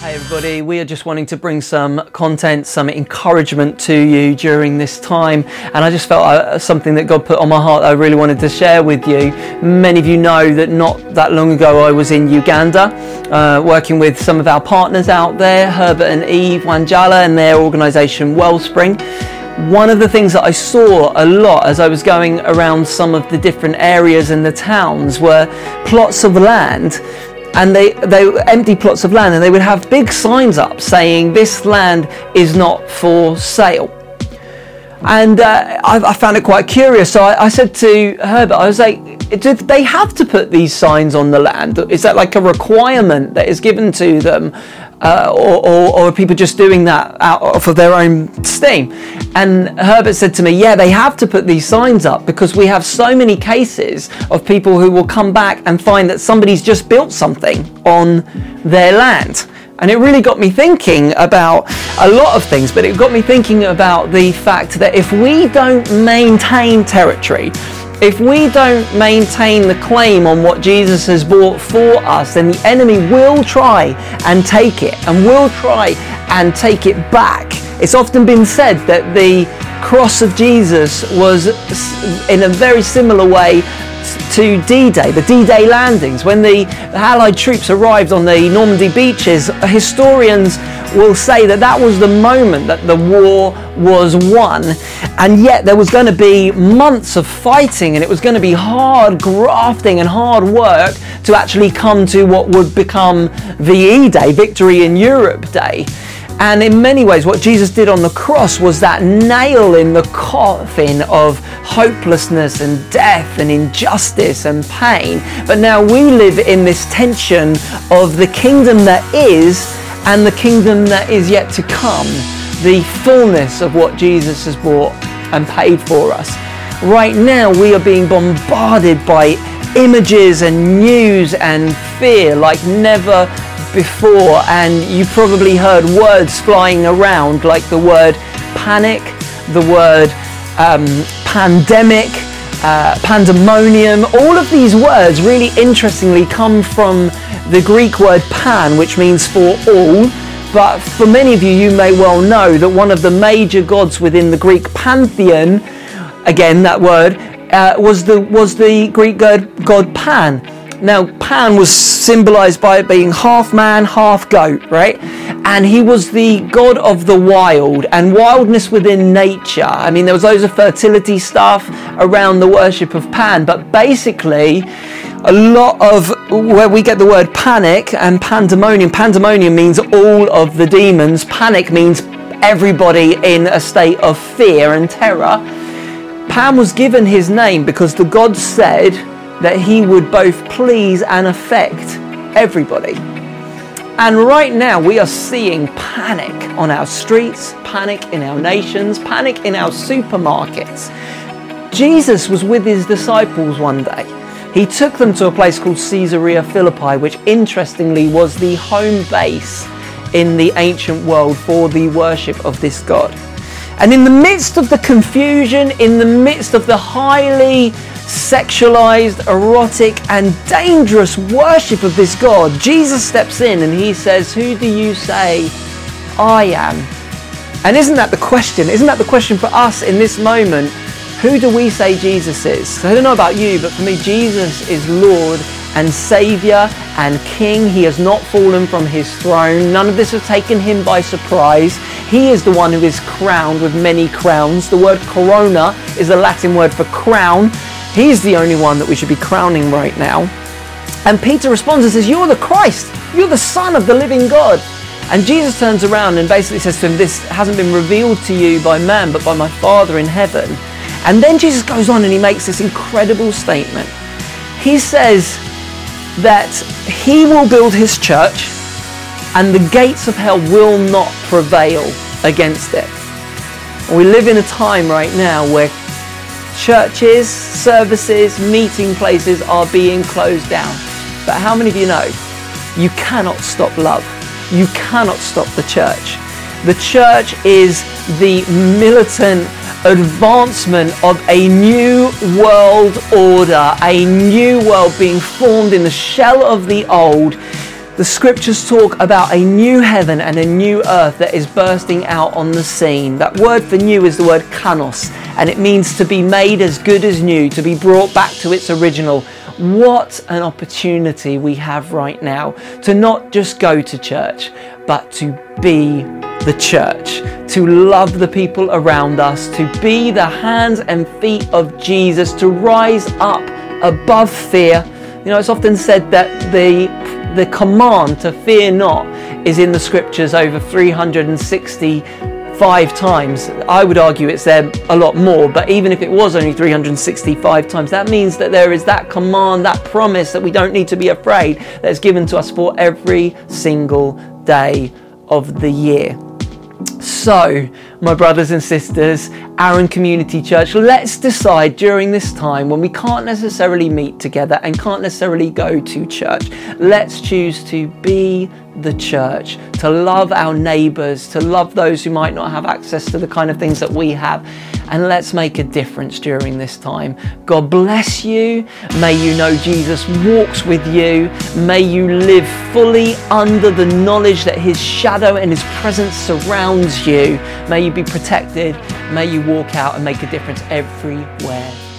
Hey everybody, we are just wanting to bring some content, some encouragement to you during this time, and I just felt uh, something that God put on my heart I really wanted to share with you. Many of you know that not that long ago I was in Uganda uh, working with some of our partners out there, Herbert and Eve Wanjala and their organisation Wellspring. One of the things that I saw a lot as I was going around some of the different areas in the towns were plots of land and they they were empty plots of land and they would have big signs up saying this land is not for sale. And uh, I, I, found it quite curious. So I, I, said to herbert i was like do they have to put these signs on the land? Is that like a requirement that is given to them uh, or, or, or, people just doing that out of their own steam? And Herbert said to me, Yeah, they have to put these signs up because we have so many cases of people who will come back and find that somebody's just built something on their land. And it really got me thinking about a lot of things, but it got me thinking about the fact that if we don't maintain territory, if we don't maintain the claim on what Jesus has bought for us, then the enemy will try and take it and will try and take it back. It's often been said that the cross of Jesus was in a very similar way to D-Day, the D-Day landings. When the Allied troops arrived on the Normandy beaches, historians will say that that was the moment that the war was won. And yet there was going to be months of fighting and it was going to be hard grafting and hard work to actually come to what would become VE Day, Victory in Europe Day. And in many ways, what Jesus did on the cross was that nail in the coffin of hopelessness and death and injustice and pain. But now we live in this tension of the kingdom that is and the kingdom that is yet to come, the fullness of what Jesus has bought and paid for us. Right now, we are being bombarded by images and news and fear like never before, and you probably heard words flying around like the word panic, the word um, pandemic, uh, pandemonium. All of these words, really interestingly, come from the Greek word pan, which means for all. But for many of you, you may well know that one of the major gods within the Greek pantheon, again that word, uh, was the was the Greek god, god Pan. Now, Pan was symbolized by being half man, half goat, right? And he was the god of the wild and wildness within nature. I mean, there was loads of fertility stuff around the worship of Pan, but basically, a lot of where we get the word panic and pandemonium. Pandemonium means all of the demons, panic means everybody in a state of fear and terror. Pan was given his name because the god said, that he would both please and affect everybody. And right now, we are seeing panic on our streets, panic in our nations, panic in our supermarkets. Jesus was with his disciples one day. He took them to a place called Caesarea Philippi, which interestingly was the home base in the ancient world for the worship of this God. And in the midst of the confusion, in the midst of the highly sexualized, erotic, and dangerous worship of this God, Jesus steps in and he says, Who do you say I am? And isn't that the question? Isn't that the question for us in this moment? Who do we say Jesus is? I don't know about you, but for me, Jesus is Lord and Savior and King. He has not fallen from his throne. None of this has taken him by surprise. He is the one who is crowned with many crowns. The word corona is a Latin word for crown. He's the only one that we should be crowning right now. And Peter responds and says, You're the Christ. You're the Son of the living God. And Jesus turns around and basically says to him, This hasn't been revealed to you by man, but by my Father in heaven. And then Jesus goes on and he makes this incredible statement. He says that he will build his church and the gates of hell will not prevail against it. we live in a time right now where Churches, services, meeting places are being closed down. But how many of you know you cannot stop love? You cannot stop the church. The church is the militant advancement of a new world order, a new world being formed in the shell of the old The scriptures talk about a new heaven and a new earth that is bursting out on the scene. That word for new is the word kainos, and it means to be made as good as new, to be brought back to its original. What an opportunity we have right now to not just go to church, but to be the church, to love the people around us, to be the hands and feet of Jesus, to rise up above fear. You know, it's often said that the the command to fear not is in the scriptures over 365 times. I would argue it's there a lot more, but even if it was only 365 times, that means that there is that command, that promise that we don't need to be afraid that is given to us for every single day of the year. So, my brothers and sisters, Arran Community Church, let's decide during this time when we can't necessarily meet together and can't necessarily go to church, let's choose to be the church, to love our neighbours, to love those who might not have access to the kind of things that we have. And let's make a difference during this time. God bless you. May you know Jesus walks with you. May you live fully under the knowledge that His shadow and His presence surrounds you. May you be protected. May you walk out and make a difference everywhere you